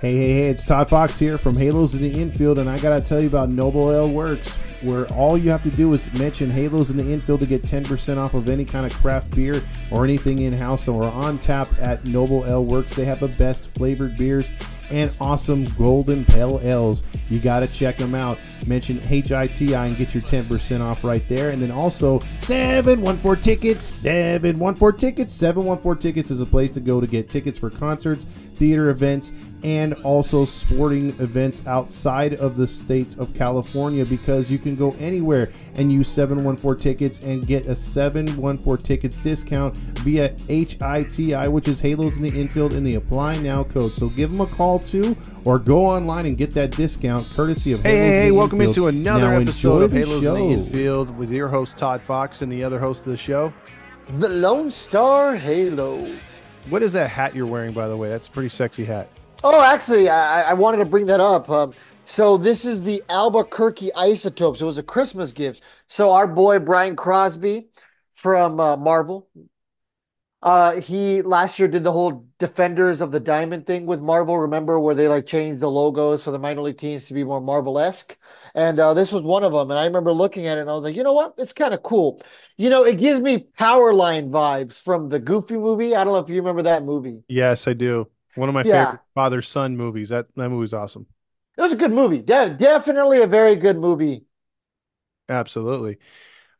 Hey, hey, hey, it's Todd Fox here from Halos in the Infield, and I gotta tell you about Noble Ale Works, where all you have to do is mention Halos in the Infield to get 10% off of any kind of craft beer or anything in house. We're on tap at Noble Ale Works. They have the best flavored beers and awesome golden pale ales. You got to check them out. Mention HITI and get your 10% off right there. And then also 714 Tickets, 714 Tickets. 714 Tickets is a place to go to get tickets for concerts, theater events, and also sporting events outside of the states of California because you can go anywhere and use 714 tickets and get a 714 tickets discount via HITI, which is Halos in the Infield in the Apply Now code. So give them a call too or go online and get that discount courtesy of Hey, Halos hey, in hey, the welcome Infield. into another Now episode of enjoy the Halos in the. Infield with your host, Todd Fox, and the other host of the show. The Lone Star Halo. What is that hat you're wearing, by the way? That's a pretty sexy hat. Oh, actually, I, I wanted to bring that up. Um, so this is the Albuquerque Isotopes. It was a Christmas gift. So our boy Brian Crosby from uh, Marvel, uh, he last year did the whole Defenders of the Diamond thing with Marvel. Remember where they like changed the logos for the minor league teams to be more Marvel esque? And uh, this was one of them. And I remember looking at it and I was like, you know what? It's kind of cool. You know, it gives me Powerline vibes from the Goofy movie. I don't know if you remember that movie. Yes, I do. One of my Yeah. favorite father son movies. That that movie's awesome. It was a good movie. De- definitely a very good movie. Absolutely.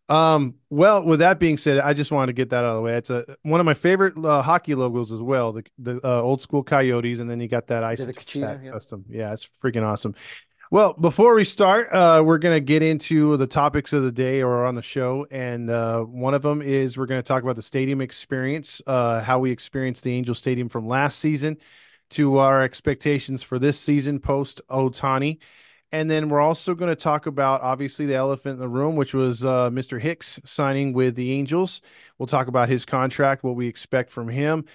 Um, well, with that being said, I just wanted to get that out of the way. It's a one of my favorite uh, hockey logos as well. The the uh, old school Coyotes, and then you got that ice Kachina, yeah. custom. Yeah, it's freaking awesome. Well, before we start, uh, we're gonna get into the topics of the day or on the show, and uh, one of them is we're gonna talk about the stadium experience, uh, how we experienced the Angel Stadium from last season, to our expectations for this season post Ohtani. And then we're also going to talk about obviously the elephant in the room, which was uh, Mr. Hicks signing with the Angels. We'll talk about his contract, what we expect from him,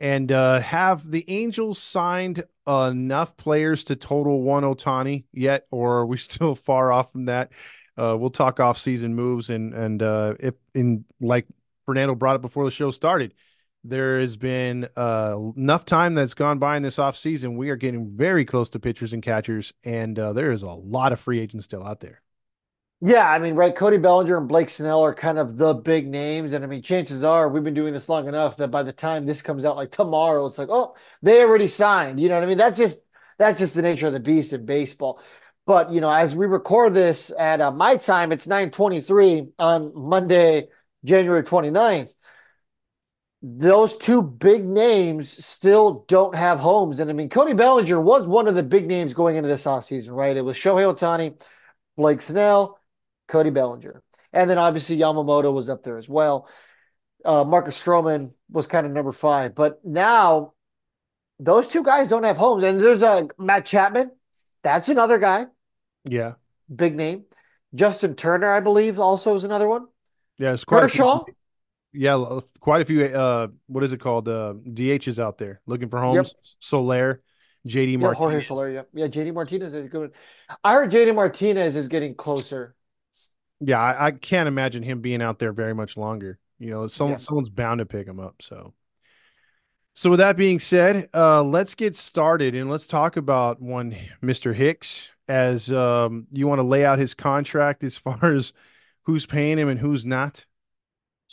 and uh, have the Angels signed enough players to total one Ohtani yet, or are we still far off from that? Uh, we'll talk off season moves and and uh, if in like Fernando brought it before the show started. There has been uh, enough time that's gone by in this offseason. We are getting very close to pitchers and catchers, and uh, there is a lot of free agents still out there. Yeah, I mean, right. Cody Bellinger and Blake Snell are kind of the big names. And I mean, chances are we've been doing this long enough that by the time this comes out, like tomorrow, it's like, oh, they already signed. You know what I mean? That's just that's just the nature of the beast in baseball. But you know, as we record this at uh, my time, it's 923 on Monday, January 29th. Those two big names still don't have homes. And I mean, Cody Bellinger was one of the big names going into this offseason, right? It was Shohei Ohtani, Blake Snell, Cody Bellinger. And then obviously Yamamoto was up there as well. Uh, Marcus Stroman was kind of number five. But now those two guys don't have homes. And there's a Matt Chapman. That's another guy, Yeah, big name. Justin Turner, I believe, also is another one. yeah, it's quite a Kershaw. Yeah, quite a few. Uh, what is it called? Uh, DHs out there looking for homes. Soler, JD Yeah, Martinez. Jorge Soler. Yeah, yeah. JD Martinez is good. I heard JD Martinez is getting closer. Yeah, I, I can't imagine him being out there very much longer. You know, someone Yeah. someone's bound to pick him up. So, so with that being said, uh, let's get started and let's talk about one Mr. Hicks. As um, you want to lay out his contract as far as who's paying him and who's not.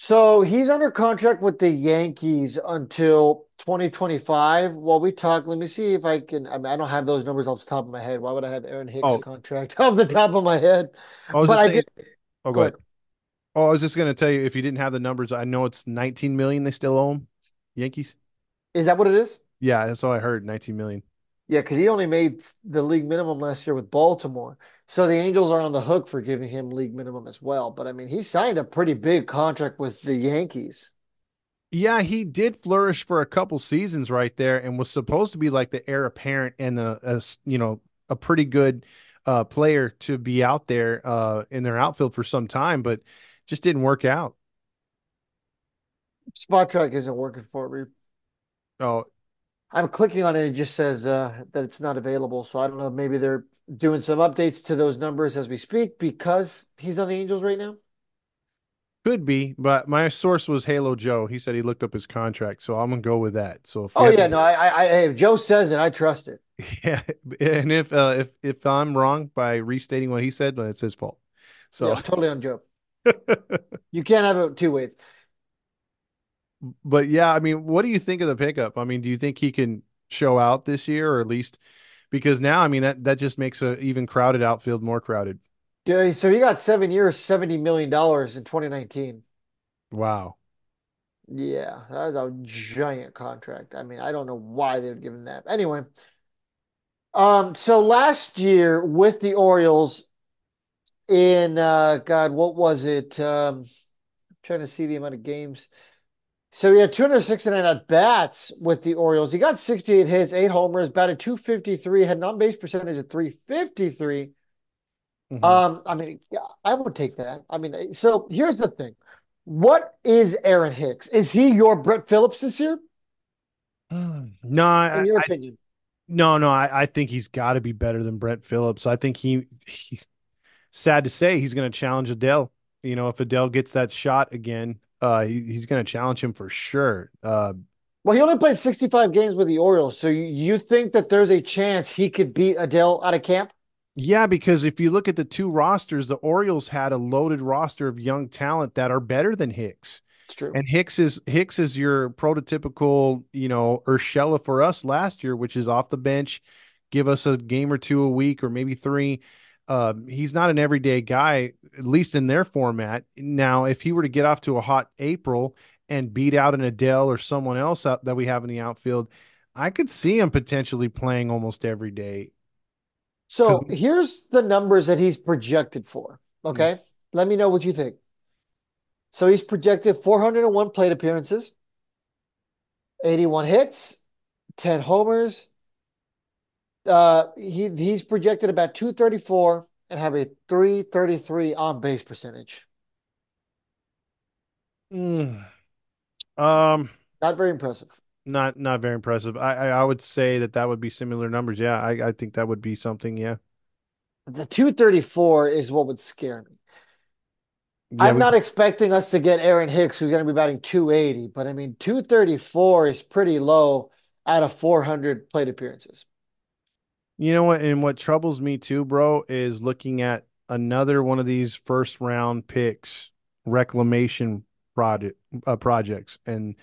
So he's under contract with the Yankees until 2025. While we talk, let me see if I can. I, mean, I don't have those numbers off the top of my head. Why would I have Aaron Hicks' Oh. contract off the top of my head? I was But I saying- did. Oh, Go ahead. ahead. Oh, I was just gonna tell you if you didn't have the numbers, I know it's 19 million they still owe him. Yankees. Is that what it is? Yeah, that's all I heard. 19 million. Yeah, because he only made the league minimum last year with Baltimore. So the Angels are on the hook for giving him league minimum as well. But I mean, he signed a pretty big contract with the Yankees. Yeah, he did flourish for a couple seasons right there, and was supposed to be like the heir apparent and a, a you know a pretty good uh, player to be out there uh, in their outfield for some time, but just didn't work out. Spotrac isn't working for me. Oh, I'm clicking on it. It just says uh, that it's not available. So I don't know. Maybe they're doing some updates to those numbers as we speak because he's on the Angels right now. Could be, but my source was Halo Joe. He said he looked up his contract, so I'm gonna go with that. So Oh yeah, to- no, I, I, I if Joe says it, I trust it. yeah, and if uh, if if I'm wrong by restating what he said, then it's his fault. So, Yeah, totally on Joe. You can't have it two ways. But yeah, I mean, what do you think of the pickup? I mean, do you think he can show out this year, or at least because now, I mean, that that just makes a even crowded outfield more crowded. Yeah, so he got seven years, seventy million dollars in 2019. Wow. Yeah, that was a giant contract. I mean, I don't know why they would give him that. Anyway, um, so last year with the Orioles in uh God, what was it? Um, trying to see the amount of games. So he had 269 at bats with the Orioles. He got 68 hits, eight homers, batted 253, had an on base percentage of 353. Mhm. Um, I mean, yeah, I would take that. I mean, so here's the thing. What is Aaron Hicks? Is he your Brett Phillips this year, no, I, in your I- opinion? no, no. I, I think he's got to be better than Brett Phillips. I think he, he sad to say, he's going to challenge Adell. You know, if Adell gets that shot again, uh, he, he's going to challenge him for sure. Uh, Well, he only played 65 games with the Orioles, so you, you think that there's a chance he could beat Adell out of camp? Yeah, because if you look at the two rosters, the Orioles had a loaded roster of young talent that are better than Hicks. It's true. And Hicks is Hicks is your prototypical, you know, Urshela for us last year, which is off the bench, give us a game or two a week or maybe three. Uh, he's not an everyday guy, at least in their format. Now, if he were to get off to a hot April and beat out an Adell or someone else out that we have in the outfield, I could see him potentially playing almost every day. So here's the numbers that he's projected for. Okay. Let me know what you think. So he's projected 401 plate appearances, 81 hits, 10 homers. Uh, he he's projected about 234 and have a 333 on base percentage. Mm. Um, Not very impressive. not not very impressive. I, I I would say that that would be similar numbers. Yeah, I I think that would be something. Yeah. The 234 is what would scare me. Yeah, I'm we- not expecting us to get Aaron Hicks, who's going to be batting 280, but I mean, 234 is pretty low out of 400 plate appearances. You know what? And what troubles me too, bro, is looking at another one of these first round picks reclamation project uh, projects, and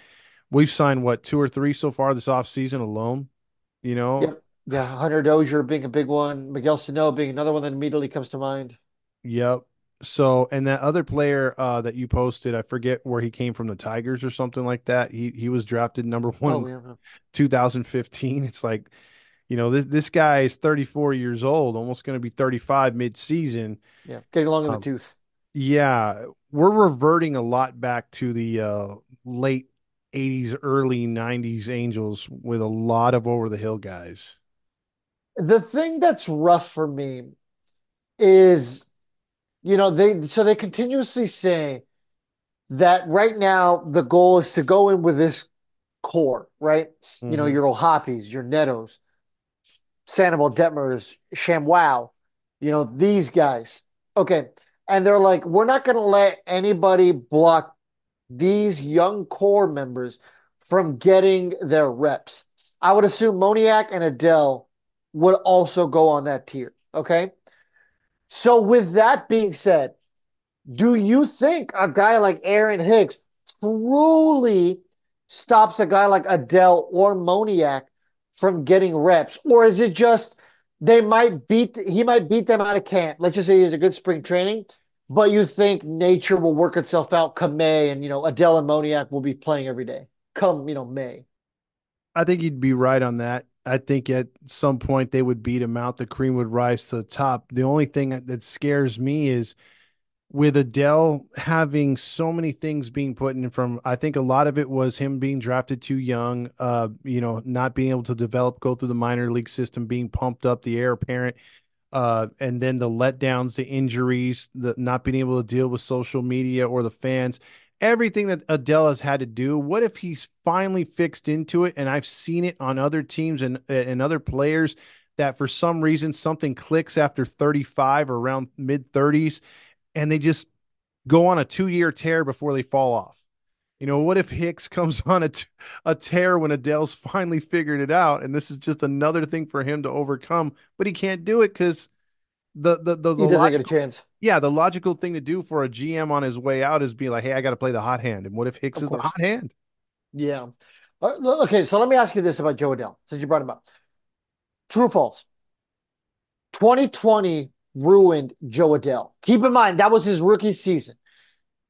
we've signed what two or three so far this offseason alone. You know, Yep. Yeah, Hunter Dozier being a big one, Miguel Sano being another one that immediately comes to mind. Yep. So, and that other player uh, that you posted, I forget where he came from, the Tigers or something like that. He he was drafted number one Oh, yeah. 2015. It's like, you know, this this guy is 34 years old, almost going to be 35 mid-season. Yeah. Getting along in the Um, tooth. Yeah, we're reverting a lot back to the uh, late 80s, early 90s Angels with a lot of over the hill guys. The thing that's rough for me is, you know, they so they continuously say that right now the goal is to go in with this core, right? You know, Mhm. your O'Hoppes, your Netos, Sandoval Detmers, ShamWow, you know, these guys. Okay. And they're like, we're not going to let anybody block these young core members from getting their reps. I would assume Moniak and Adell would also go on that tier. Okay. So, with that being said, do you think a guy like Aaron Hicks truly stops a guy like Adell or Moniak from getting reps? Or is it just they might beat he might beat them out of camp? Let's just say he has a good spring training, but you think nature will work itself out come May and you know Adell and Moniak will be playing every day come, you know, May. I think you'd be right on that. I think at some point they would beat him out. The cream would rise to the top. The only thing that- that scares me is with Adell having so many things being put in from, I think a lot of it was him being drafted too young, uh, you know, not being able to develop, go through the minor league system, being pumped up, the heir apparent, uh, and then the letdowns, the injuries, the not being able to deal with social media or the fans everything that Adell has had to do. What if he's finally fixed into it? And I've seen it on other teams and and other players that for some reason something clicks after 35 or around mid 30s and they just go on a two year tear before they fall off? You know, what if Hicks comes on a, t- a tear when Adell's finally figured it out, and this is just another thing for him to overcome, but he can't do it because the the the, the he doesn't logical, get a chance. Yeah, the logical thing to do for a GM on his way out is be like, hey, I got to play the hot hand, and what if Hicks Of is the hot hand? Yeah. Uh, okay, so let me ask you this about Jo Adell, since you brought him up. True or false? 2020 ruined Jo Adell. Keep in mind, that was his rookie season.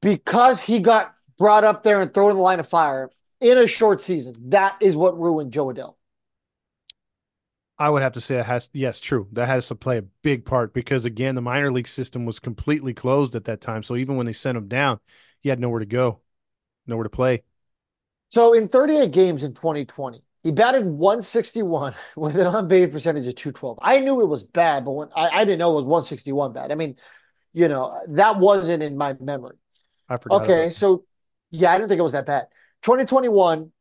Because he got brought up there and thrown in the line of fire in a short season, that is what ruined Jo Adell. I would have to say that has yes, true. That has to play a big part because again, the minor league system was completely closed at that time. So even when they sent him down, he had nowhere to go, nowhere to play. So in 38 games in 2020, he batted 161 with an on base percentage of 212. I knew it was bad, but when I, I didn't know it was 161 bad. I mean, you know, that wasn't in my memory. I forgot. Okay, so yeah, I didn't think it was that bad. 2021,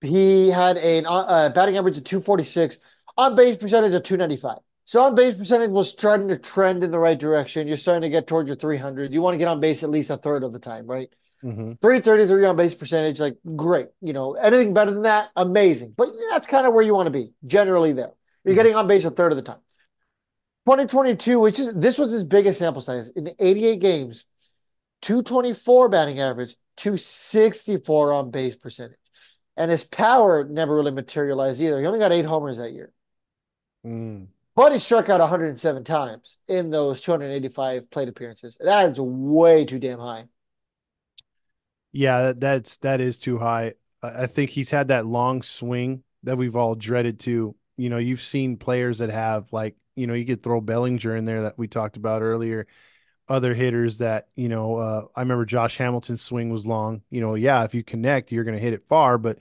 he had a uh, batting average of 246, on base percentage of 295. So on base percentage was starting to trend in the right direction. You're starting to get towards your 300. You want to get on base at least a third of the time, right? Mhm. 333 on base percentage, like great. You know, anything better than that, amazing. But that's kind of where you want to be, generally there. You're Mhm. getting on base a third of the time. 2022, which is this was his biggest sample size in 88 games, 224 batting average, 264 on base percentage. And his power never really materialized either. He only got eight homers that year. Mm. But he struck out 107 times in those 285 plate appearances. That is way too damn high. Yeah, that, that's that is too high. I I think he's had that long swing that we've all dreaded to. You know, you've seen players that have like, you know, you could throw Bellinger in there that we talked about earlier. Other hitters that, you know, uh, I remember Josh Hamilton's swing was long. You know, yeah, if you connect, you're going to hit it far, but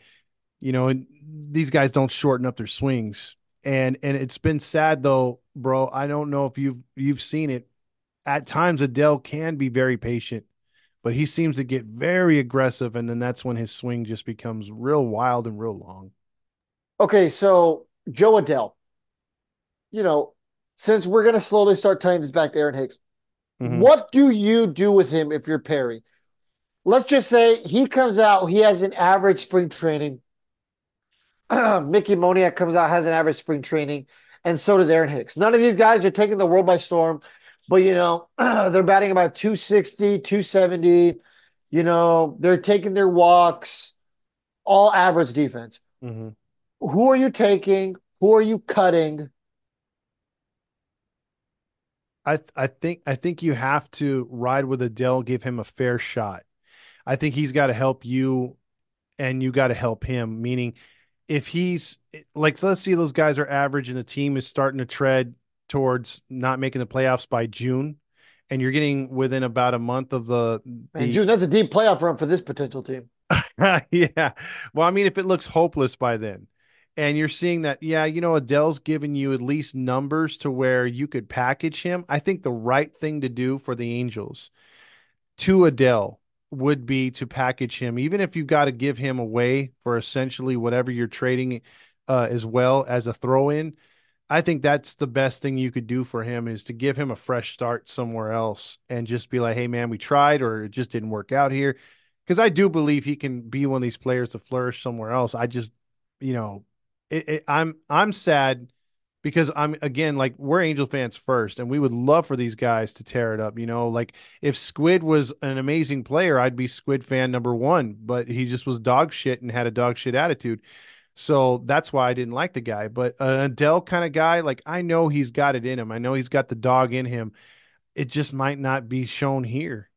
you know, and these guys don't shorten up their swings. And and it's been sad though, bro. I don't know if you've you've seen it. At times Adell can be very patient but he seems to get very aggressive and then that's when his swing just becomes real wild and real long Okay, so Jo Adell, you know, since we're going to slowly start tying this back to Aaron Hicks, Mhm. what do you do with him if you're Perry? Let's just say he comes out, he has an average spring training. Mickey Moniak comes out, has an average spring training, and so does Aaron Hicks. None of these guys are taking the world by storm, but you know, they're batting about 260, 270. You know, they're taking their walks, all average defense. Mhm. Who are you taking? Who are you cutting? I th- I think I think you have to ride with Adell, give him a fair shot. I think he's got to help you, and you got to help him. Meaning, if he's like, so let's see, those guys are average, and the team is starting to tread towards not making the playoffs by June, and you're getting within about a month of the, Man, June, that's a deep playoff run for this potential team. yeah. Well, I mean, if it looks hopeless by then, and you're seeing that, yeah, you know, Adell's giving you at least numbers to where you could package him. I think the right thing to do for the Angels to Adell would be to package him, even if you've got to give him away for essentially whatever you're trading uh, as well as a throw in. I think that's the best thing you could do for him is to give him a fresh start somewhere else and just be like, hey, man, we tried or it just didn't work out here because I do believe he can be one of these players to flourish somewhere else. I just, you know, it, it, I'm I'm sad because I'm again like we're Angel fans first, and we would love for these guys to tear it up. You know, like if Squid was an amazing player, I'd be Squid fan number one, but he just was dog shit and had a dog shit attitude. So that's why I didn't like the guy. But an Adell kind of guy, like I know he's got it in him. I know he's got the dog in him. It just might not be shown here.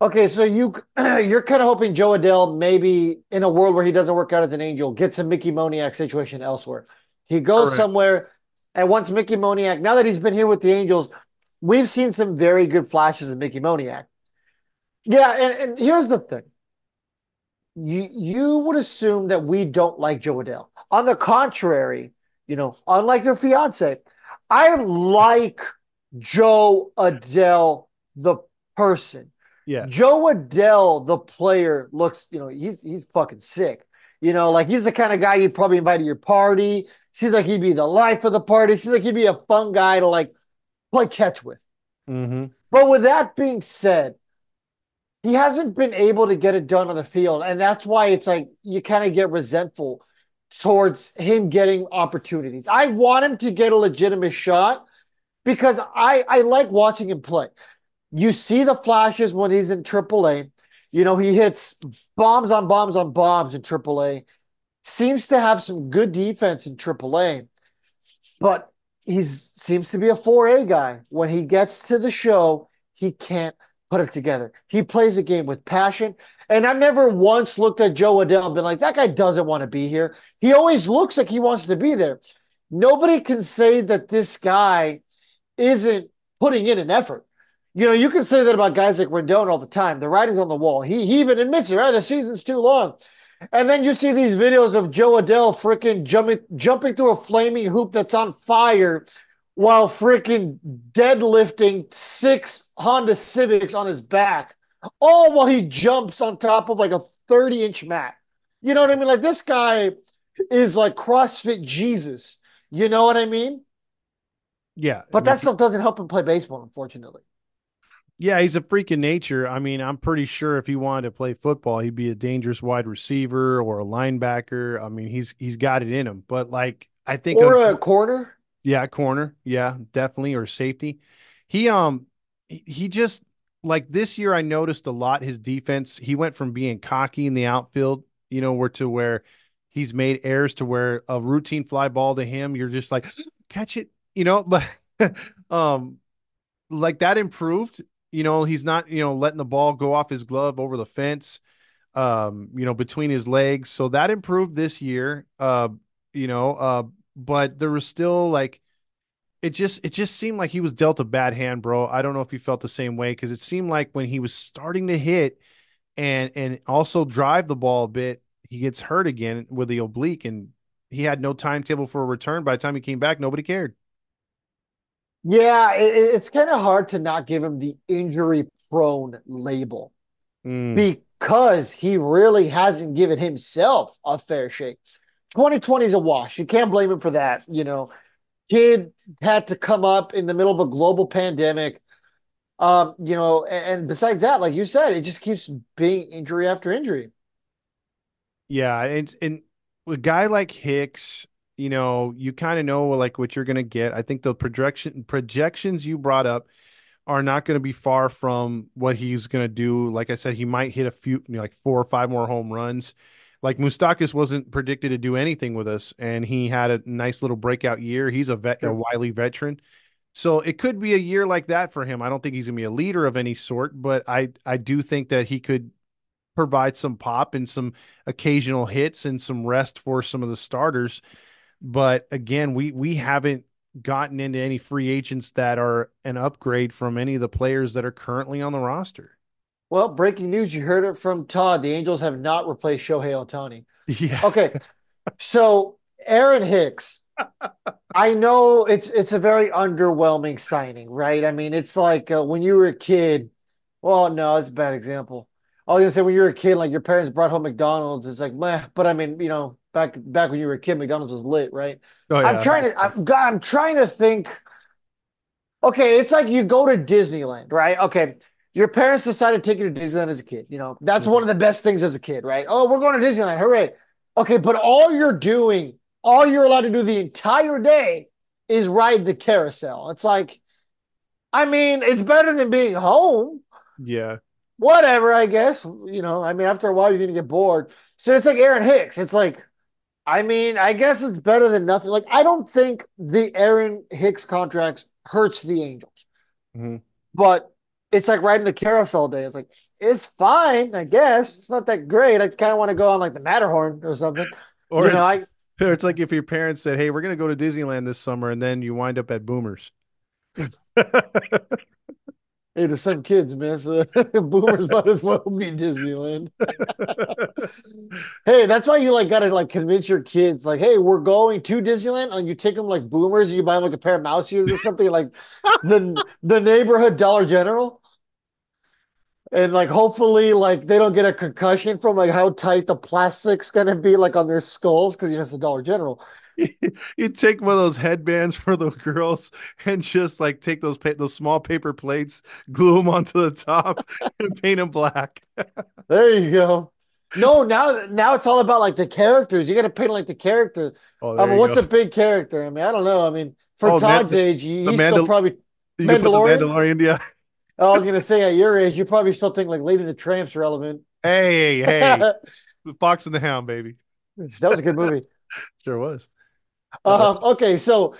Okay, so you you're kind of hoping Jo Adell maybe in a world where he doesn't work out as an angel gets a Mickey Moniak situation elsewhere. He goes Correct. somewhere, and once Mickey Moniak, now that he's been here with the Angels, we've seen some very good flashes of Mickey Moniak. Yeah, and, and here's the thing. You you would assume that we don't like Jo Adell. On the contrary, you know, unlike your fiance, I like Jo Adell the person. Yeah. Jo Adell, the player, looks, you know, he's he's fucking sick. You know, like he's the kind of guy you'd probably invite to your party. Seems like he'd be the life of the party. Seems like he'd be a fun guy to like play catch with. Mm-hmm. But with that being said, he hasn't been able to get it done on the field. And that's why it's like you kind of get resentful towards him getting opportunities. I want him to get a legitimate shot because I, I like watching him play. You see the flashes when he's in AAA. You know, he hits bombs on bombs on bombs in AAA. Seems to have some good defense in AAA, but he seems to be a 4A guy. When he gets to the show, he can't put it together. He plays a game with passion. And I've never once looked at Jo Adell and been like, that guy doesn't want to be here. He always looks like he wants to be there. Nobody can say that this guy isn't putting in an effort. You know, you can say that about guys like Rendon all the time. The writing's on the wall. He, he even admits it, right? The season's too long. And then you see these videos of Jo Adell freaking jumping jumping through a flaming hoop that's on fire while freaking deadlifting six Honda Civics on his back, all while he jumps on top of like a 30 inch mat. You know what I mean? Like this guy is like CrossFit Jesus. You know what I mean? Yeah. But that stuff doesn't help him play baseball, unfortunately. Yeah, he's a freak in nature. I mean, I'm pretty sure if he wanted to play football, he'd be a dangerous wide receiver or a linebacker. I mean, he's he's got it in him. But like I think Or a corner. Yeah, corner. Yeah, definitely or safety. He um he just like this year I noticed a lot his defense. He went from being cocky in the outfield, you know, where to where he's made errors to where a routine fly ball to him, you're just like catch it, you know, but um like that improved you know, he's not, you know, letting the ball go off his glove over the fence, um, you know, between his legs. So that improved this year. Uh, you know, uh, but there was still like it just it just seemed like he was dealt a bad hand, bro. I don't know if you felt the same way because it seemed like when he was starting to hit and and also drive the ball a bit, he gets hurt again with the oblique and he had no timetable for a return. By the time he came back, nobody cared. Yeah, it, it's kind of hard to not give him the injury prone label Mm. because he really hasn't given himself a fair shake. 2020 is a wash. You can't blame him for that. You know, kid had to come up in the middle of a global pandemic. Um, you know, and, and besides that, like you said, it just keeps being injury after injury. Yeah, and and a guy like Hicks, you know, you kind of know like what you're gonna get. I think the projection projections you brought up are not going to be far from what he's going to do. Like I said, he might hit a few, you know, like four or five more home runs. Like Moustakas wasn't predicted to do anything with us, and he had a nice little breakout year. He's a vet, a wily veteran, so it could be a year like that for him. I don't think he's going to be a leader of any sort, but I I do think that he could provide some pop and some occasional hits and some rest for some of the starters. But again, we we haven't gotten into any free agents that are an upgrade from any of the players that are currently on the roster. Well, breaking news, you heard it from Todd. The Angels have not replaced Shohei Ohtani. Yeah. Okay. So Aaron Hicks, I know it's it's a very underwhelming signing, right? I mean, it's like uh, when you were a kid. Well, no, it's a bad example. I was gonna say when you were a kid, like your parents brought home McDonald's. It's like, meh. But I mean, you know, back back when you were a kid, McDonald's was lit, right? Oh, yeah. I'm trying to. I'm, God, I'm trying to think. Okay, it's like you go to Disneyland, right? Okay, your parents decided to take you to Disneyland as a kid. You know, that's mm-hmm. one of the best things as a kid, right? Oh, we're going to Disneyland. Hooray. Okay, but all you're doing, all you're allowed to do the entire day is ride the carousel. It's like, I mean, it's better than being home. yeah. Whatever, I guess. You know, I mean, after a while, you're going to get bored. So it's like Aaron Hicks. It's like, I mean, I guess it's better than nothing. Like, I don't think the Aaron Hicks contracts hurts the Angels, Mhm. but it's like riding the carousel day. It's like it's fine, I guess. It's not that great. I kind of want to go on like the Matterhorn or something. Or you know, I it's like if your parents said, "Hey, we're going to go to Disneyland this summer," and then you wind up at Boomers. hey, the same kids, man. So boomers might as well be Disneyland. hey, that's why you like gotta like convince your kids, like, hey, we're going to Disneyland, and you take them like boomers, and you buy them like a pair of mouse ears or something like the the neighborhood Dollar General. And like hopefully like they don't get a concussion from like how tight the plastic's gonna be like on their skulls because you know it's a Dollar General. you take one of those headbands for the girls and just like take those pa- those small paper plates, glue them onto the top, and paint them black. There you go. No, now now it's all about like the characters. You got to paint like the characters. Oh, I mean, what's go. a big character? I mean, I don't know. I mean, for Oh, Man- Todd's age, he- the he's Mandal- still probably. You can put the Mandalorian? Mandalorian, yeah. I was gonna say at your age, you probably still think like Lady the Tramp's relevant. Hey, hey, the Fox and the Hound, baby. that was a good movie. Sure was. Um, okay, so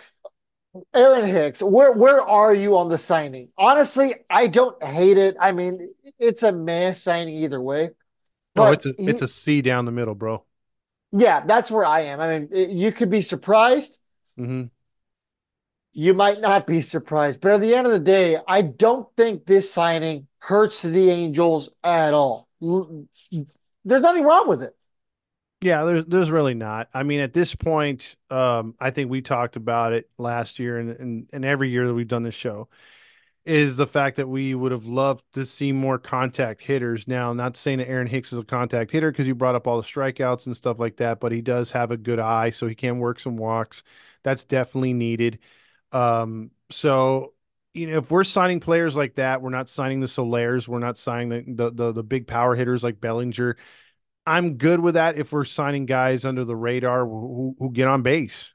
Aaron Hicks, where where are you on the signing? Honestly, I don't hate it. I mean, it's a mass signing either way. No, it's a, he- it's a C down the middle, bro. yeah, that's where I am. I mean, it- you could be surprised. hmm You might not be surprised, but at the end of the day, I don't think this signing hurts the Angels at all. There's nothing wrong with it. Yeah, there's there's really not. I mean, at this point, um, I think we talked about it last year and, and and every year that we've done this show is the fact that we would have loved to see more contact hitters. Now, not saying that Aaron Hicks is a contact hitter because you brought up all the strikeouts and stuff like that, but he does have a good eye, so he can work some walks. That's definitely needed. Um, so you know, if we're signing players like that, we're not signing the Solers, we're not signing the the the, the big power hitters like Bellinger. I'm good with that if we're signing guys under the radar who, who get on base.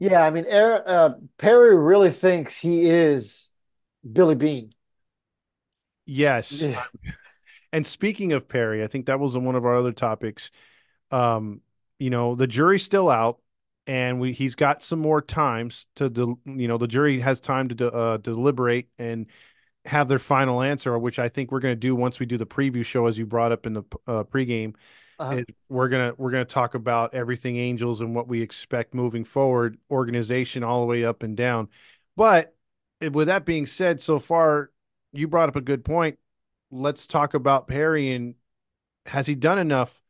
Yeah, I mean, uh, Perry really thinks he is Billy Beane. Yes. Yeah. And speaking of Perry, I think that was one of our other topics. Um, you know, the jury's still out, and we he's got some more times to, del- you know, the jury has time to de- uh, deliberate and have their final answer, which I think we're going to do once we do the preview show, as you brought up in the uh, pregame. Uh-huh. It- we're gonna we're gonna talk about everything Angels and what we expect moving forward, organization all the way up and down. But eh, with that being said, so far you brought up a good point. Let's talk about Perry and has he done enough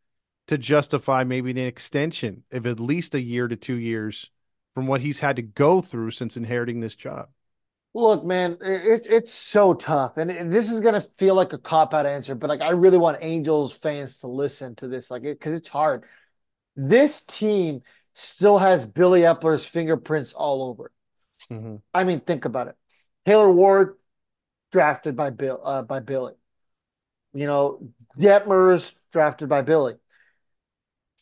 to justify maybe an extension of at least a year to two years from what he's had to go through since inheriting this job? Look, man, it, it's so tough, and it- this is gonna feel like a cop out answer, but like I really want Angels fans to listen to this, like it because it's hard. This team still has Billy Eppler's fingerprints all over. Mm-hmm. I mean, think about it. Taylor Ward drafted by Bill uh, by Billy. You know, Detmers drafted by Billy.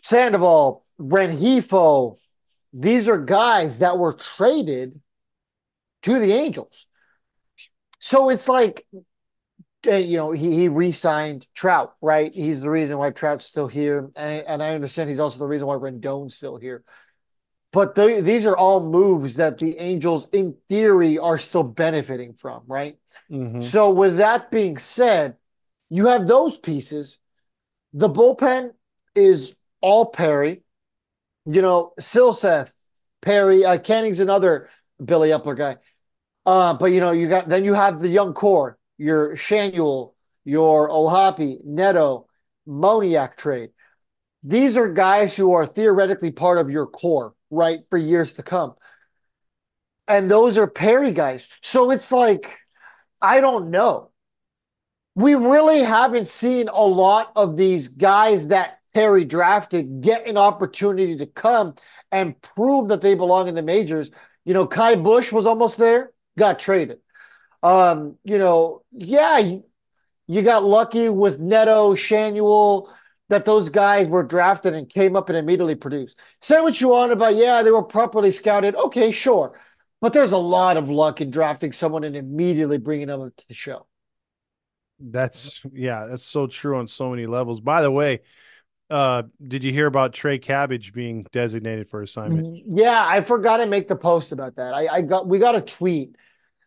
Sandoval, Rengifo, these are guys that were traded to the Angels. So it's like, uh, you know, he, he re-signed Trout, right? He's the reason why Trout's still here. And, and I understand he's also the reason why Rendon's still here. But the, these are all moves that the Angels, in theory, are still benefiting from, right? Mm-hmm. So, with that being said, you have those pieces. The bullpen is all Perry. You know, Silseth, Perry, uh, Canning's another Billy Eppler guy. Uh, but you know, you got then you have the young core, your Schanuel, your O'Hoppe, Neto, Moniak trade. These are guys who are theoretically part of your core, right, for years to come. And those are Perry guys. So it's like, I don't know. We really haven't seen a lot of these guys that Perry drafted get an opportunity to come and prove that they belong in the majors. You know, Ky Bush was almost there, got traded. Um, you know, yeah, you, you got lucky with Neto, Schanuel, that those guys were drafted and came up and immediately produced. Say what you want about, yeah, they were properly scouted. Okay, sure. But there's a lot of luck in drafting someone and immediately bringing them to the show. That's yeah, that's so true on so many levels. By the way, uh, did you hear about Trey Cabbage being designated for assignment? Yeah, I forgot to make the post about that. I, I got we got a tweet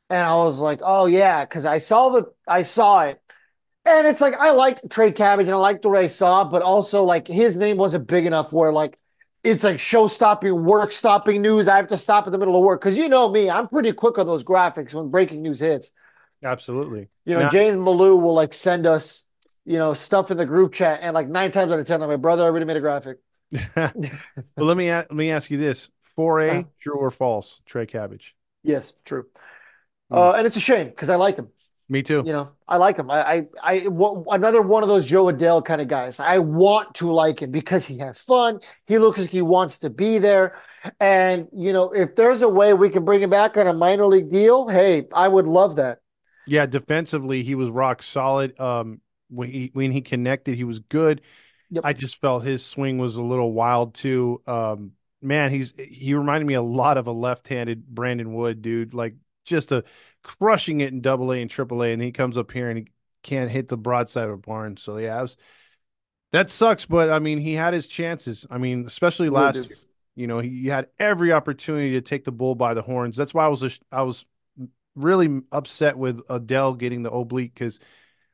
and I was like, oh yeah, because I saw the I saw it. And it's like I liked Trey Cabbage and I liked what I saw, but also like his name wasn't big enough where like it's like show stopping, work stopping news. I have to stop in the middle of work. Cause you know me, I'm pretty quick on those graphics when breaking news hits. Absolutely. You know, Now- James Malou will like send us, you know, stuff in the group chat, and like nine times out of ten, like, brother, already made a graphic. well, let me let me ask you this: four A, Uh. true or false? Trey Cabbage. Yes, true. Hmm. Uh, and it's a shame because I like him. Me too. You know, I like him. I, I, I w- another one of those Jo Adell kind of guys. I want to like him because he has fun. He looks like he wants to be there. And, you know, if there's a way we can bring him back on a minor league deal, hey, I would love that. Yeah, defensively, he was rock solid. Um, when he when he connected, he was good. Yep. I just felt his swing was a little wild too. Um, man, he's he reminded me a lot of a left-handed Brandon Wood, dude. Like just a crushing it in double A and triple A, and he comes up here and he can't hit the broadside of a barn. So yeah, was, that sucks. But I mean, he had his chances. I mean, especially last year. You know, he, he had every opportunity to take the bull by the horns. That's why I was a, I was really upset with Adell getting the oblique because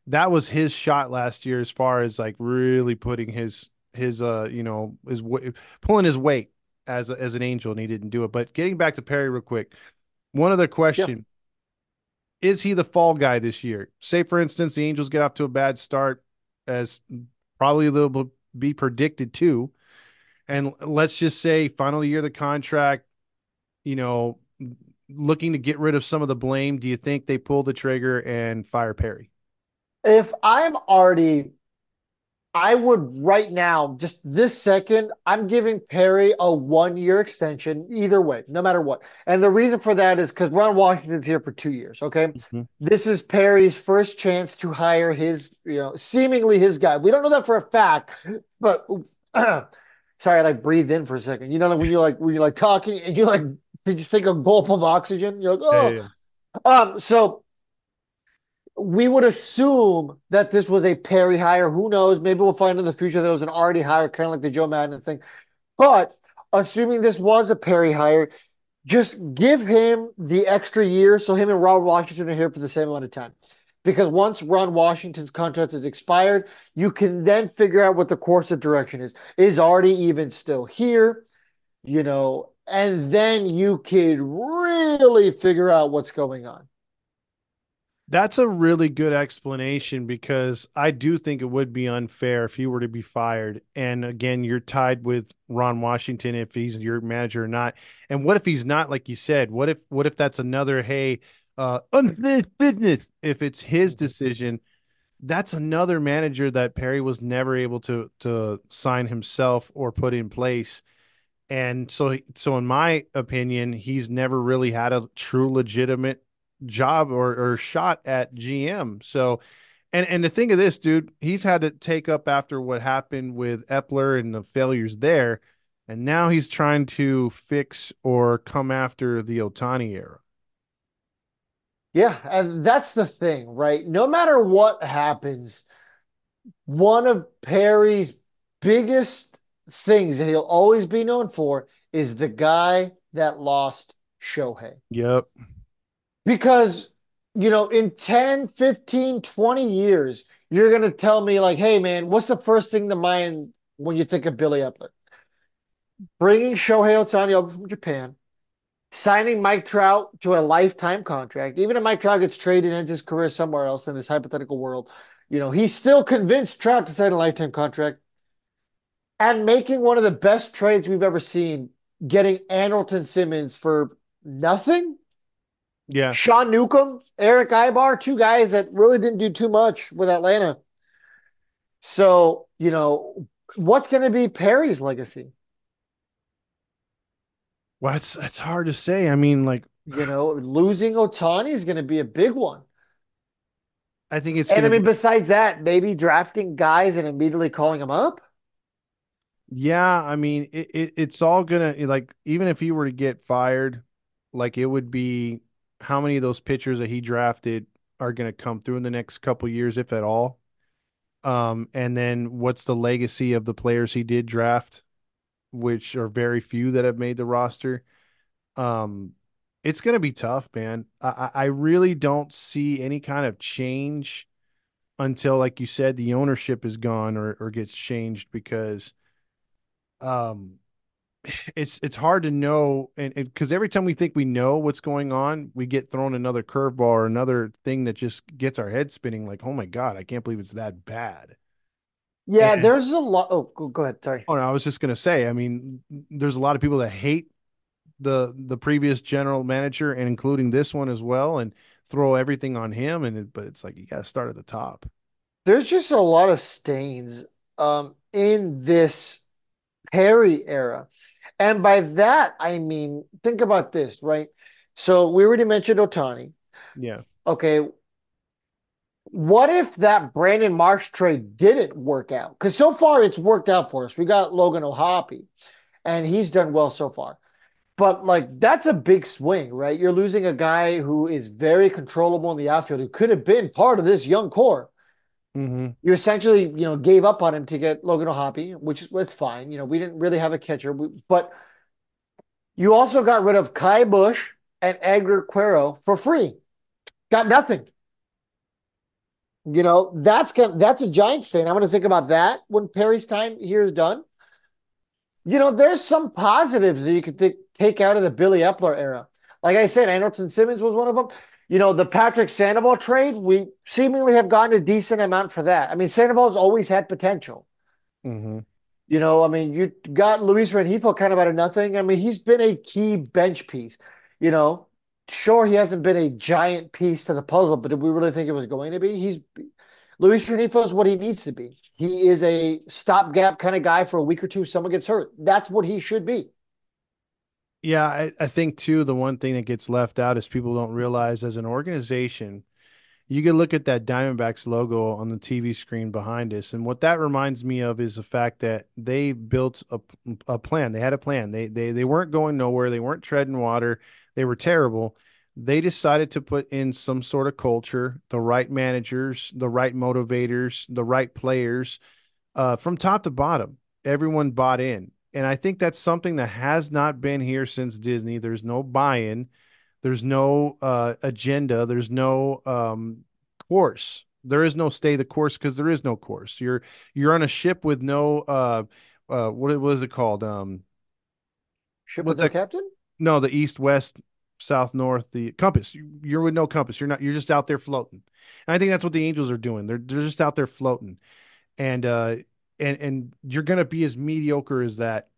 that was his shot last year as far as like really putting his his uh you know his pulling his weight as a, as an angel and he didn't do it. But getting back to Perry real quick, one other question: Is he the fall guy this year? Say for instance, the Angels get off to a bad start, as probably they'll be predicted to, and let's just say final year of the contract, you know, looking to get rid of some of the blame. Do you think they pull the trigger and fire Perry? If I'm Arte I would right now, just this second, I'm giving Perry a one year extension either way, no matter what. And the reason for that is because Ron Washington's here for two years. Okay. Mm-hmm. This is Perry's first chance to hire his, you know, seemingly his guy. We don't know that for a fact, but sorry, I like breathed in for a second. You know, like when you're like, when you're like talking and you like, you just take a gulp of oxygen. You're like, oh, yeah, yeah. um, so we would assume that this was a Perry hire. Who knows? Maybe we'll find in the future that it was an Arte hire, kind of like the Joe Maddon thing. But assuming this was a Perry hire, just give him the extra year so him and Ron Washington are here for the same amount of time. Because once Ron Washington's contract is expired, you can then figure out what the course of direction is. Is Arte even still here? You know, and then you could really figure out what's going on. That's a really good explanation because I do think it would be unfair if he were to be fired. And again, you're tied with Ron Washington if he's your manager or not. And what if he's not, like you said? What if what if that's another hey, uh business? If it's his decision, that's another manager that Perry was never able to to sign himself or put in place. And so so in my opinion, he's never really had a true legitimate job or, or shot at GM. So, and and the thing of this, dude, he's had to take up after what happened with Eppler and the failures there, and now he's trying to fix or come after the Ohtani era. Yeah, and that's the thing, right? No matter what happens, one of Perry's biggest things that he'll always be known for is the guy that lost Shohei. Yep. Because, you know, in 10, 15, 20 years, you're going to tell me, like, hey, man, what's the first thing to mind when you think of Billy Eppler? Bringing Shohei Ohtani over from Japan, signing Mike Trout to a lifetime contract. Even if Mike Trout gets traded and ends his career somewhere else in this hypothetical world, you know, he's still convinced Trout to sign a lifetime contract and making one of the best trades we've ever seen, getting Andrelton Simmons for nothing yeah. Sean Newcomb, Erick Aybar, two guys that really didn't do too much with Atlanta. So, you know, what's going to be Perry's legacy? Well, it's it's hard to say. I mean, like you know, losing Ohtani is going to be a big one. I think it's. And I mean, be... besides that, maybe drafting guys and immediately calling them up. Yeah, I mean, it, it it's all gonna like even if he were to get fired, like it would be how many of those pitchers that he drafted are going to come through in the next couple years, if at all? Um, and then what's the legacy of the players he did draft, which are very few that have made the roster? Um, it's going to be tough, man. I, I really don't see any kind of change until, like you said, the ownership is gone or, or gets changed because um, it's it's hard to know and because every time we think we know what's going on we get thrown another curveball or another thing that just gets our head spinning like oh my god i can't believe it's that bad yeah and, there's a lot oh go ahead sorry oh no i was just going to say i mean there's a lot of people that hate the the previous general manager and including this one as well and throw everything on him and it, but it's like you got to start at the top. There's just a lot of stains um, in this Perry era. And by that, I mean, think about this, right? So we already mentioned Ohtani. Yeah. Okay. What if that Brandon Marsh trade didn't work out? Because so far it's worked out for us. We got Logan O'Hoppe, and he's done well so far. But like that's a big swing, right? You're losing a guy who is very controllable in the outfield, who could have been part of this young core. Mm-hmm. You essentially, you know, gave up on him to get Logan O'Hoppe, which is that's fine. You know, we didn't really have a catcher, but you also got rid of Ky Bush and Edgar Quero for free. Got nothing. You know, that's that's a giant stain. I'm going to think about that when Perry's time here is done. You know, there's some positives that you could th- take out of the Billy Eppler era. Like I said, Andrelton Simmons was one of them. You know, the Patrick Sandoval trade, we seemingly have gotten a decent amount for that. I mean, Sandoval's always had potential. Mm-hmm. You know, I mean, you got Luis Rengifo kind of out of nothing. I mean, he's been a key bench piece. You know, sure, he hasn't been a giant piece to the puzzle, but did we really think it was going to be? He's Luis Rengifo is what he needs to be. He is a stopgap kind of guy for a week or two. Someone gets hurt. That's what he should be. Yeah, I, I think too, the one thing that gets left out is people don't realize as an organization, you can look at that Diamondbacks logo on the TV screen behind us. And what that reminds me of is the fact that they built a, a plan. They had a plan. They, they, they weren't going nowhere. They weren't treading water. They were terrible. They decided to put in some sort of culture, the right managers, the right motivators, the right players uh, from top to bottom. Everyone bought in and I think that's something that has not been here since Disney. There's no buy-in, there's no uh, agenda, there's no um, course. There is no stay the course because there is no course. You're you're on a ship with no uh, uh, what was it called? Um, ship with no captain? No, the east, west, south, north, the compass. You're with no compass. You're not. You're just out there floating. And I think that's what the Angels are doing. They're they're just out there floating, and uh, and and you're going to be as mediocre as that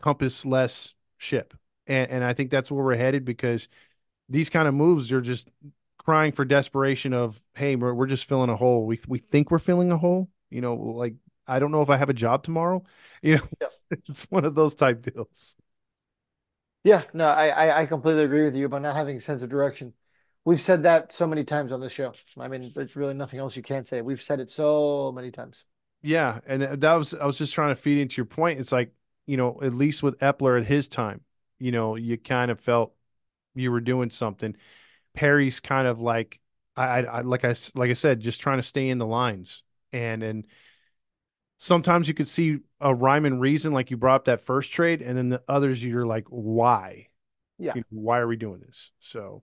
compass less ship. And and I think that's where we're headed because these kind of moves are just crying for desperation of hey we're, we're just filling a hole. We we think we're filling a hole. You know, like I don't know if I have a job tomorrow. You know, it's one of those type deals. Yeah, no, I I completely agree with you about not having a sense of direction. We've said that so many times on the show. I mean, there's really nothing else you can't say. We've said it so many times. Yeah, and that was I was just trying to feed into your point. It's like you know, at least with Eppler at his time, you know, you kind of felt you were doing something. Perry's kind of like I, I like I like I said, just trying to stay in the lines, and and sometimes you could see a rhyme and reason, like you brought up that first trade, and then the others you're like, why? Yeah, you know, why are we doing this? So,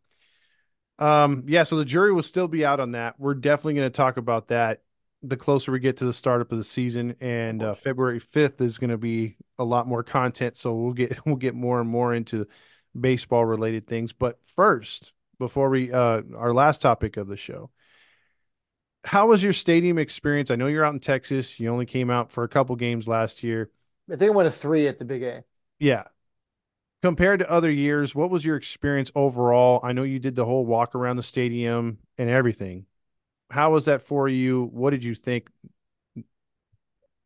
um, yeah, so the jury will still be out on that. We're definitely going to talk about that the closer we get to the startup of the season, and uh, February fifth is going to be a lot more content. So we'll get we'll get more and more into baseball related things. But first, before we uh, our last topic of the show, how was your stadium experience? I know you're out in Texas. You only came out for a couple games last year. I think I went a three at the Big A. Yeah. Compared to other years, what was your experience overall? I know you did the whole walk around the stadium and everything how was that for you? What did you think?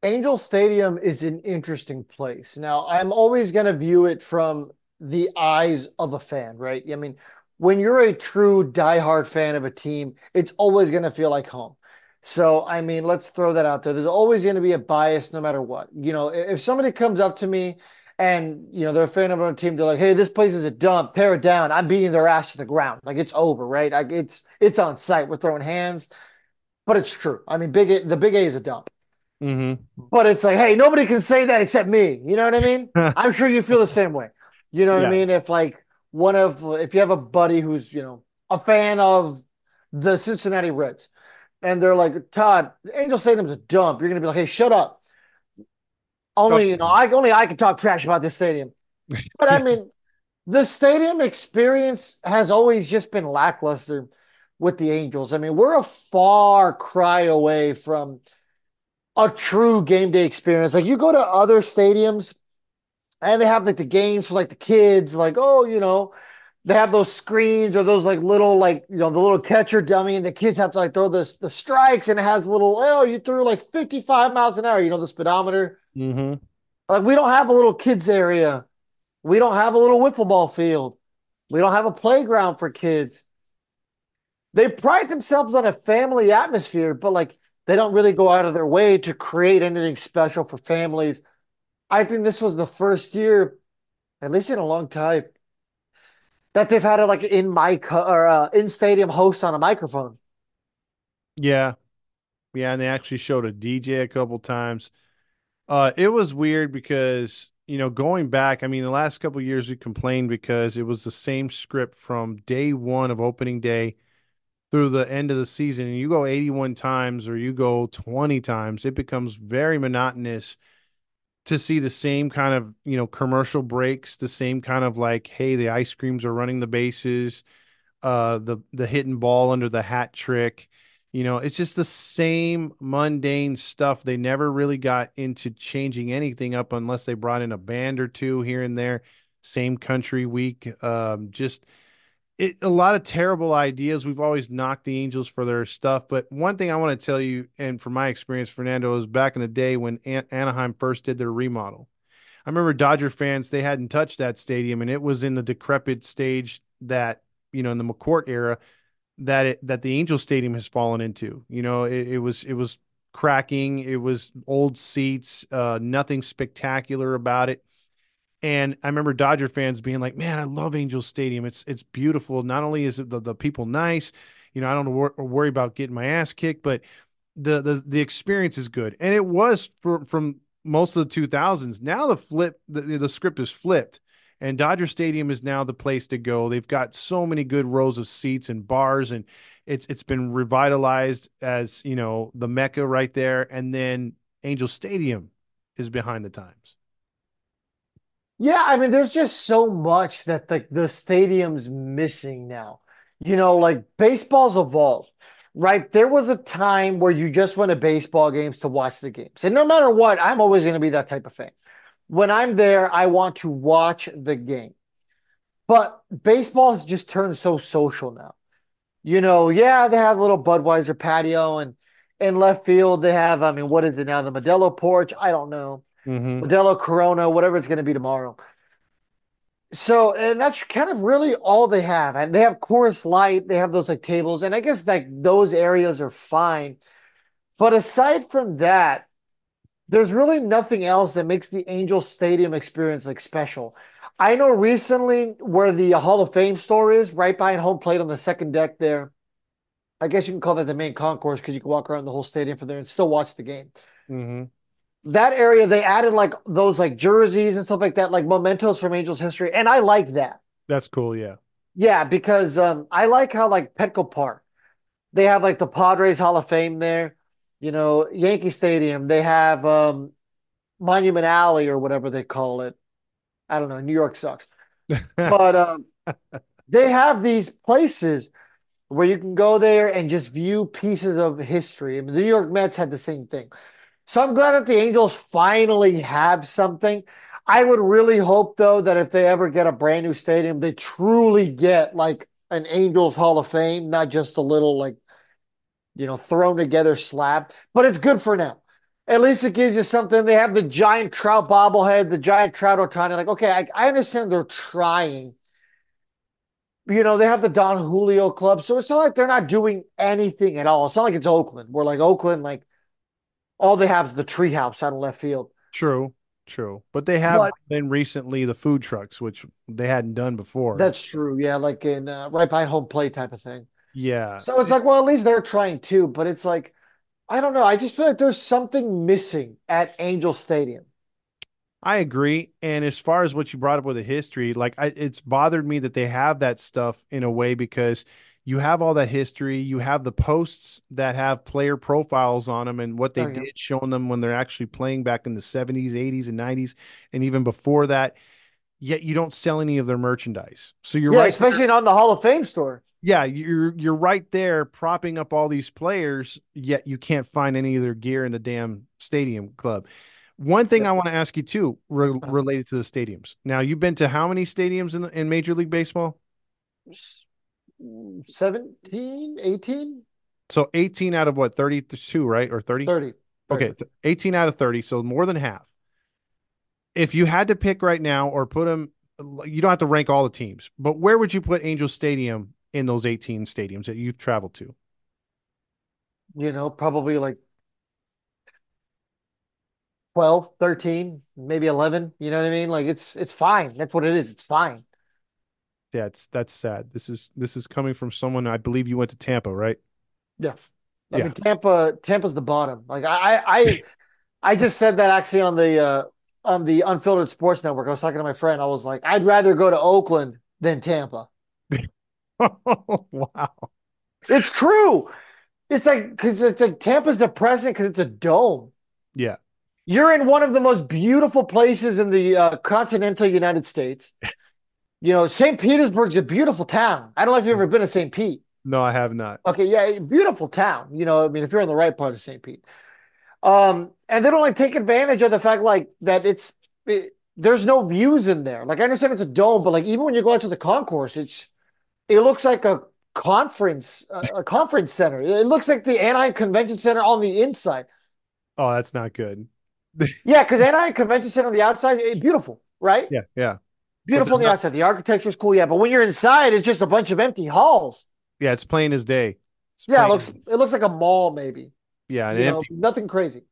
Angel Stadium is an interesting place. Now, I'm always going to view it from the eyes of a fan, right? I mean, when you're a true diehard fan of a team, it's always going to feel like home. So, I mean, let's throw that out there. There's always going to be a bias no matter what. You know, if somebody comes up to me and, you know, they're a fan of a team, they're like, hey, this place is a dump, tear it down. I'm beating their ass to the ground. Like it's over, right? Like it's it's on site. We're throwing hands. But it's true. I mean, big a, the big A is a dump. Mm-hmm. But it's like, hey, nobody can say that except me. You know what I mean? I'm sure you feel the same way. You know what yeah. I mean? If like one of if you have a buddy who's, you know, a fan of the Cincinnati Reds, and they're like, Todd, Angel Stadium's a dump. You're gonna be like, hey, shut up. Only, you know, I only I can talk trash about this stadium. But I mean, the stadium experience has always just been lackluster with the Angels. I mean, we're a far cry away from a true game day experience. Like you go to other stadiums and they have like the games for like the kids, like oh, you know, they have those screens or those like little like you know the little catcher dummy, and the kids have to like throw the the strikes, and it has little oh, you threw like fifty five miles an hour, you know, the speedometer. Mm-hmm. Like we don't have a little kids area, we don't have a little wiffle ball field, we don't have a playground for kids. They pride themselves on a family atmosphere, but like they don't really go out of their way to create anything special for families. I think this was the first year, at least in a long time, that they've had a like in mic or uh, in stadium host on a microphone. Yeah, yeah, and they actually showed a DJ a couple times. Uh, it was weird because you know going back, I mean, the last couple years we complained because it was the same script from day one of opening day through the end of the season. And you go 81 times or you go 20 times, it becomes very monotonous to see the same kind of you know commercial breaks the same kind of like hey the ice creams are running the bases uh the the hitting ball under the hat trick you know it's just the same mundane stuff they never really got into changing anything up unless they brought in a band or two here and there same country week um just it, a lot of terrible ideas. We've always knocked the Angels for their stuff, but one thing I want to tell you, and from my experience, Fernando, is back in the day when An- Anaheim first did their remodel. I remember Dodger fans; they hadn't touched that stadium, and it was in the decrepit stage that you know in the McCourt era that it that the Angel Stadium has fallen into. You know, it, it was it was cracking. It was old seats, uh, nothing spectacular about it. And I remember Dodger fans being like, "Man, I love Angel Stadium. It's it's beautiful. Not only is the, the people nice, you know, I don't wor- worry about getting my ass kicked, but the the the experience is good." And it was for from most of the 2000s. Now the flip the, the script is flipped. And Dodger Stadium is now the place to go. They've got so many good rows of seats and bars and it's it's been revitalized as, you know, the Mecca right there and then Angel Stadium is behind the times. Yeah, I mean, there's just so much that the, the stadium's missing now. You know, like baseball's evolved, right? There was a time where you just went to baseball games to watch the games. And no matter what, I'm always going to be that type of fan. When I'm there, I want to watch the game. But baseball has just turned so social now. You know, yeah, they have a little Budweiser patio and in left field they have, I mean, what is it now? The Modelo porch? I don't know mm-hmm. Modelo Corona, whatever it's going to be tomorrow. So, and that's kind of really all they have. And they have Coors Light, they have those like tables, and I guess like those areas are fine. But aside from that, there's really nothing else that makes the Angel Stadium experience like special. I know recently where the Hall of Fame store is, right behind home plate on the second deck there. I guess you can call that the main concourse because you can walk around the whole stadium from there and still watch the game. Mm-hmm that area they added like those like jerseys and stuff like that, like mementos from Angels history, and I like that. That's cool, yeah. Yeah, because um, I like how like Petco Park, they have like the Padres Hall of Fame there. You know, Yankee Stadium, they have um, Monument Alley or whatever they call it. I don't know. New York sucks, but um, they have these places where you can go there and just view pieces of history. I mean, the New York Mets had the same thing. So I'm glad that the Angels finally have something. I would really hope, though, that if they ever get a brand new stadium, they truly get like an Angels Hall of Fame, not just a little like, you know, thrown together slab. But it's good for now. At least it gives you something. They have the giant trout bobblehead, the giant trout Ohtani. Like, okay, I, I understand they're trying. You know, they have the Don Julio Club. So it's not like they're not doing anything at all. It's not like it's Oakland. We're like Oakland, like all they have is the treehouse out of left field. True, true. But they have but, been recently the food trucks, which they hadn't done before. That's true. Yeah, like in uh, right behind home plate type of thing. Yeah. So it's like, well, at least they're trying too. But it's like, I don't know. I just feel like there's something missing at Angel Stadium. I agree. And as far as what you brought up with the history, like I, it's bothered me that they have that stuff in a way because – you have all that history. You have the posts that have player profiles on them and what they oh, yeah. did, showing them when they're actually playing back in the 70s, 80s, and 90s, and even before that. Yet you don't sell any of their merchandise. So you're yeah, right especially there. on the Hall of Fame store. Yeah, you're you're right there propping up all these players, yet you can't find any of their gear in the damn stadium club. One thing Yeah. I want to ask you too, re- uh-huh. related to the stadiums. Now, you've been to how many stadiums in in Major League Baseball? 17, 18, So 18 out of what, 32, right? Or 30? 30. Okay, 18 out of 30, so more than half. If you had to pick right now or put them, you don't have to rank all the teams, but where would you put Angel Stadium in those 18 stadiums that you've traveled to? You know, probably like 12, 13, maybe 11. You know what I mean? Like it's it's fine. That's what it is. It's fine. Yeah, it's that's sad. This is this is coming from someone I believe you went to Tampa, right? Yeah. I Yeah. mean, Tampa, Tampa's the bottom. Like I, I, I, I just said that actually on the uh on the Unfiltered Sports Network. I was talking to my friend. I was like, I'd rather go to Oakland than Tampa. wow. It's true. It's like because it's like Tampa's depressing because it's a dome. Yeah. You're in one of the most beautiful places in the uh, continental United States. You know, St. Petersburg's a beautiful town. I don't know if you've ever been to St. Pete. No, I have not. Okay, yeah, beautiful town. You know, I mean, if you're in the right part of St. Pete, um, and they don't like take advantage of the fact like that it's it, there's no views in there. Like I understand it's a dome, but like even when you go out to the concourse, it's it looks like a conference a, a conference center. It looks like the Anaheim Convention Center on the inside. Oh, that's not good. Yeah, because Anaheim Convention Center on the outside, it's beautiful, right? Yeah, yeah. Beautiful on the not- outside. The architecture is cool, yeah. But when you're inside, it's just a bunch of empty halls. Yeah, it's plain as day. It's Yeah, it looks it looks like a mall, maybe. Yeah, know, empty- nothing crazy.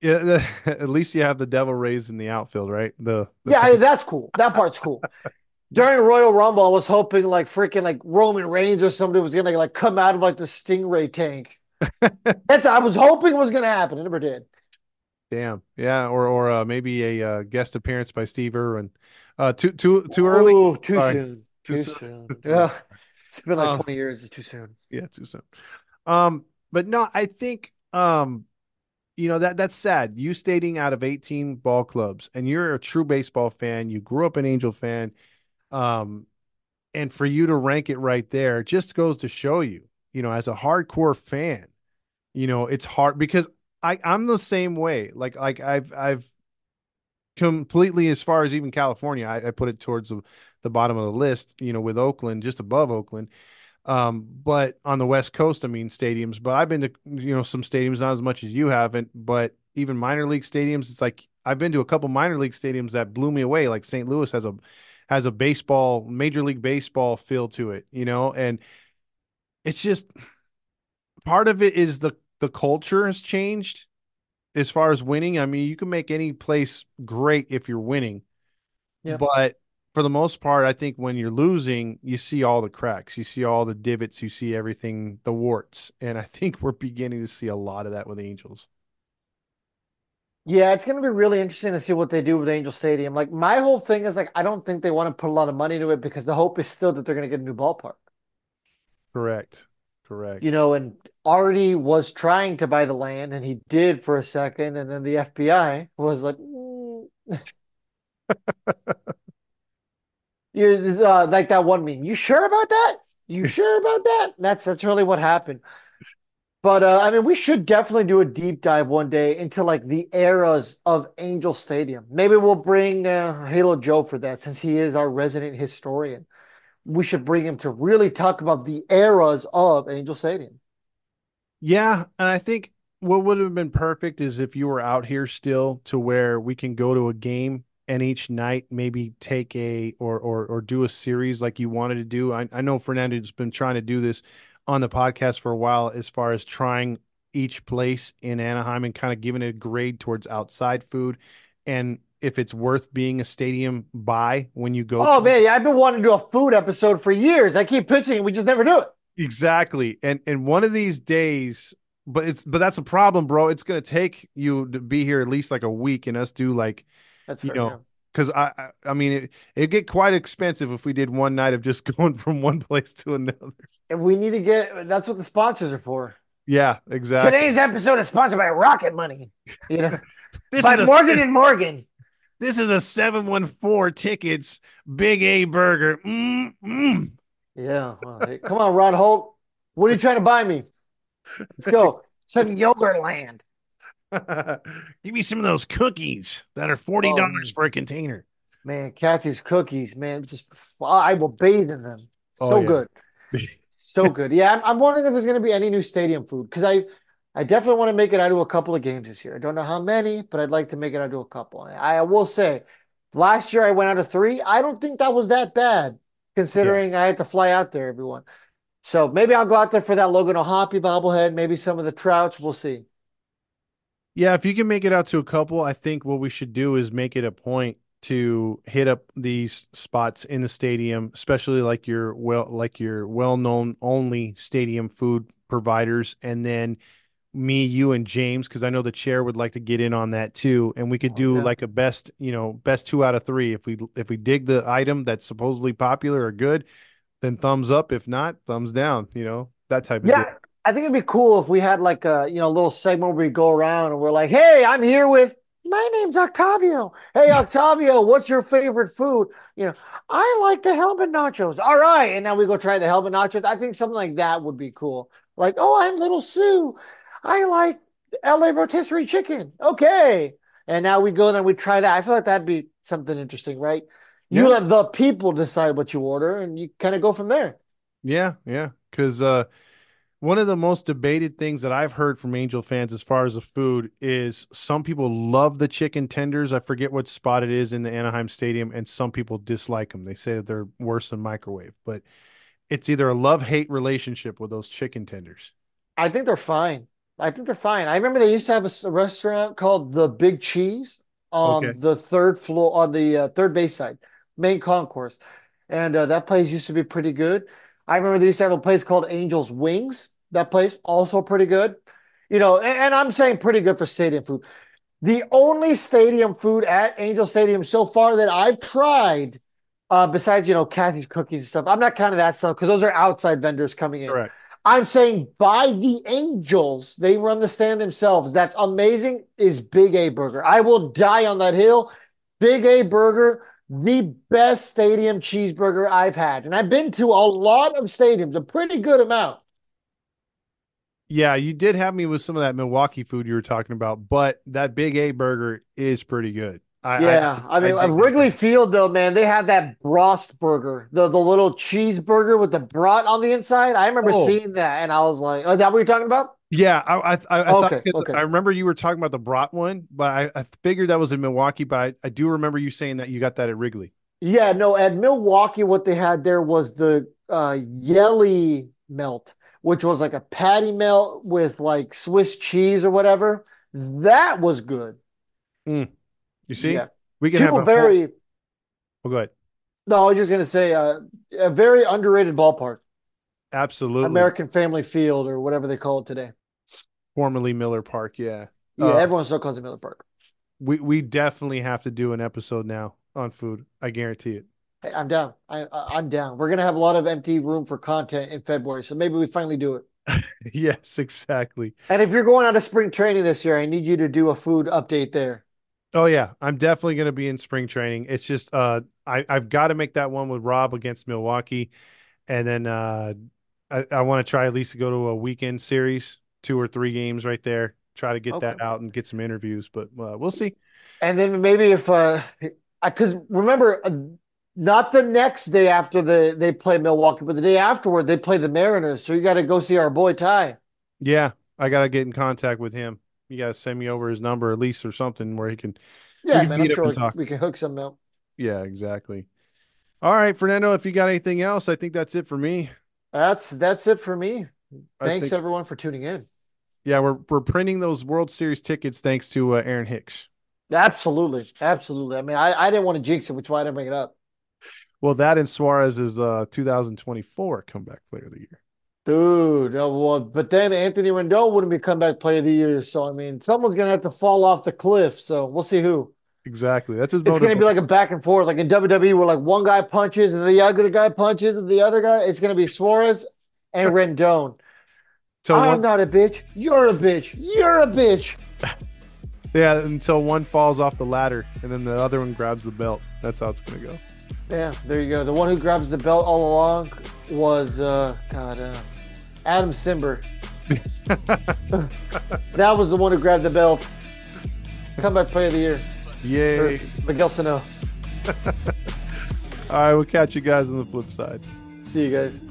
yeah. at least you have the Devil Rays in the outfield, right? The, the Yeah, I- that's cool. That part's cool. During Royal Rumble, I was hoping like freaking like Roman Reigns or somebody was gonna like come out of like the Stingray tank. That's I was hoping was gonna happen. It never did. damn, yeah, or or uh, maybe a uh, guest appearance by Steve Irwin. Uh, too too too early. Ooh, too Sorry. soon. Too Too soon. soon. Yeah. It's been like Oh. 20 years. It's too soon. Yeah, too soon. Um, but no, I think um, you know that that's sad. You stating out of 18 ball clubs, and you're a true baseball fan. You grew up an Angel fan, um, and for you to rank it right there just goes to show you, you know, as a hardcore fan, you know, it's hard because I I'm the same way. Like like I've I've completely as far as even California, I, I put it towards the, the bottom of the list, you know, with Oakland, just above Oakland. Um, but on the West Coast, I mean, stadiums, but I've been to, you know, some stadiums, not as much as you haven't, but even minor league stadiums, it's like I've been to a couple minor league stadiums that blew me away. Like St. Louis has a, has a baseball, major league baseball feel to it, you know, and it's just part of it is the, the culture has changed as far as winning. I mean, you can make any place great if you're winning, Yeah. but for the most part, I think when you're losing, you see all the cracks, you see all the divots, you see everything, the warts, and I think we're beginning to see a lot of that with the Angels. Yeah, it's going to be really interesting to see what they do with Angel Stadium. Like my whole thing is like I don't think they want to put a lot of money into it because the hope is still that they're going to get a new ballpark. Correct, correct. You know, and Artie was trying to buy the land and he did for a second and then the FBI was like mm. You're uh, like that one meme. You sure about that? You sure about that? That's that's really what happened. But uh, I mean, we should definitely do a deep dive one day into like the eras of Angel Stadium. Maybe we'll bring uh, Halo Joe for that since he is our resident historian. We should bring him to really talk about the eras of Angel Stadium. Yeah, and I think what would have been perfect is if you were out here still to where we can go to a game and each night maybe take a or or or do a series like you wanted to do. I, I know Fernando's been trying to do this on the podcast for a while as far as trying each place in Anaheim and kind of giving it a grade towards outside food and if it's worth being a stadium buy when you go Oh man, yeah, I've been wanting to do a food episode for years. I keep pitching, it, we just never do it. Exactly. And and one of these days, but it's but that's a problem, bro. It's gonna take you to be here at least like a week and us do like That's You fair. know, yeah. because I, I I mean it it'd get quite expensive if we did one night of just going from one place to another. And we need to get. That's what the sponsors are for. Yeah, exactly. Today's episode is sponsored by Rocket Money. You know, this by is a, Morgan and Morgan. this is a seven one four tickets big A burger. Mm, mm. Yeah. well, come on, Ron Holt. What are you trying to buy me? Let's go. Some yogurt land. Give me some of those cookies that are forty oh, dollars Oh, for a container. Man, Kathy's cookies, man, just I will bathe in them. Oh, So yeah. good. So good. Yeah, I'm, I'm wondering if there's going to be any new stadium food because I, I definitely want to make it out to a couple of games this year. I don't know how many, but I'd like to make it out to a couple. I, will say, last year I went out to three. I don't think that was that bad considering I had to fly out there, everyone. So maybe I'll go out there for that Logan O'Hoppe bobblehead, maybe some of the Trouts. We'll see. Yeah, if you can make it out to a couple, I think what we should do is make it a point to hit up these spots in the stadium, especially like your well like your well-known only stadium food providers and then me, you and James cuz I know the chair would like to get in on that too and we could oh, do Okay. like a best, you know, best 2 out of 3 if we if we dig the item that's supposedly popular or good, then thumbs up, if not, thumbs down, you know, that type of Yeah, deal. I think it'd be cool if we had like a you know little segment where we go around and we're like, "Hey, I'm here with my name's Octavio. Hey, Octavio, what's your favorite food? You know, I like the helmet nachos. All right, and now we go try the helmet nachos. I think something like that would be cool. Like, oh, I'm Little Sue. I like LA rotisserie chicken. Okay, and now we go and then we try that. I feel like that'd be something interesting, right? You let the people decide what you order, and you kind of go from there. Yeah, yeah. Because uh, one of the most debated things that I've heard from Angel fans as far as the food is some people love the chicken tenders. I forget what spot it is in the Anaheim Stadium, and some people dislike them. They say that they're worse than microwave, but it's either a love hate relationship with those chicken tenders. I think they're fine. I think they're fine. I remember they used to have a restaurant called the Big Cheese on Okay. the third floor on the uh, third base side, main concourse, and uh, that place used to be pretty good. I remember they used to have a place called Angel's Wings. That place also pretty good. You know, and, and I'm saying pretty good for stadium food. The only stadium food at Angel Stadium so far that I've tried, uh, besides you know Kathy's cookies and stuff, I'm not counting that stuff because those are outside vendors coming in. Correct. I'm saying by the Angels, they run the stand themselves. That's amazing. Is Big A Burger. I will die on that hill. Big A Burger, the best stadium cheeseburger I've had. And I've been to a lot of stadiums, a pretty good amount. Yeah, you did have me with some of that Milwaukee food you were talking about, but that Big A burger is pretty good. I, Yeah, I, mean, uh, dig at that. Wrigley Field, though, man, they have that Brost burger, the, the little cheeseburger with the brat on the inside. I remember Oh. seeing that, and I was like, "Oh, that what you're talking about?" Yeah, I I, I, I thought okay. I remember you were talking about the brat one, but I, I figured that was in Milwaukee. But I, I do remember you saying that you got that at Wrigley. Yeah, no, at Milwaukee, what they had there was the uh Yelly melt, which was like a patty melt with like Swiss cheese or whatever. That was good. You see, Yeah. we can have a Two whole- very, oh, go ahead. no, I was just gonna say uh, a very underrated ballpark, Absolutely, American Family Field or whatever they call it today. Formerly Miller Park. Yeah, Yeah, Uh, everyone still calls it Miller Park. we we definitely have to do an episode now on food. I guarantee it. Hey, I'm down. I, I I'm down. We're gonna have a lot of empty room for content in February, so maybe we finally do it. yes, exactly. And if you're going out of spring training this year, I need you to do a food update there. Oh yeah, I'm definitely going to be in spring training. It's just uh I I've got to make that one with Rob against Milwaukee and then uh I, I want to try at least to go to a weekend series, two or three games right there. Try to get that out and get some interviews, but uh, we'll see. And then maybe if uh because remember uh, not the next day after the they play Milwaukee, but the day afterward they play the Mariners. So you got to go see our boy Ty. Yeah, I got to get in contact with him. You got to send me over his number at least or something where he can Yeah, man, I'm sure we can hook something up. Yeah, exactly. All right, Fernando, if you got anything else, I think that's it for me. That's that's it for me. Thanks think- everyone for tuning in. Yeah, we're we're printing those World Series tickets thanks to uh, Aaron Hicks. Absolutely, absolutely. I mean, I, I didn't want to jinx it, which is why I didn't bring it up. Well, that and Suarez is uh 2024 comeback player of the year. Dude, oh, well, but then Anthony Rendon wouldn't be comeback player of the year. So I mean, someone's gonna have to fall off the cliff. So we'll see who. Exactly. That's his It's motive. gonna be like a back and forth, like in WWE, where like one guy punches and the other guy punches and the other guy. It's gonna be Suarez and Rendon. so I'm one, not a bitch. You're a bitch. You're a bitch. yeah, until one falls off the ladder and then the other one grabs the belt. That's how it's gonna go. Yeah, there you go. The one who grabs the belt all along was uh God, uh, Adam Cimber. that was the one who grabbed the belt. comeback play of the year. Yay. Miguel Sano. All right, we'll catch you guys on the flip side. See you guys.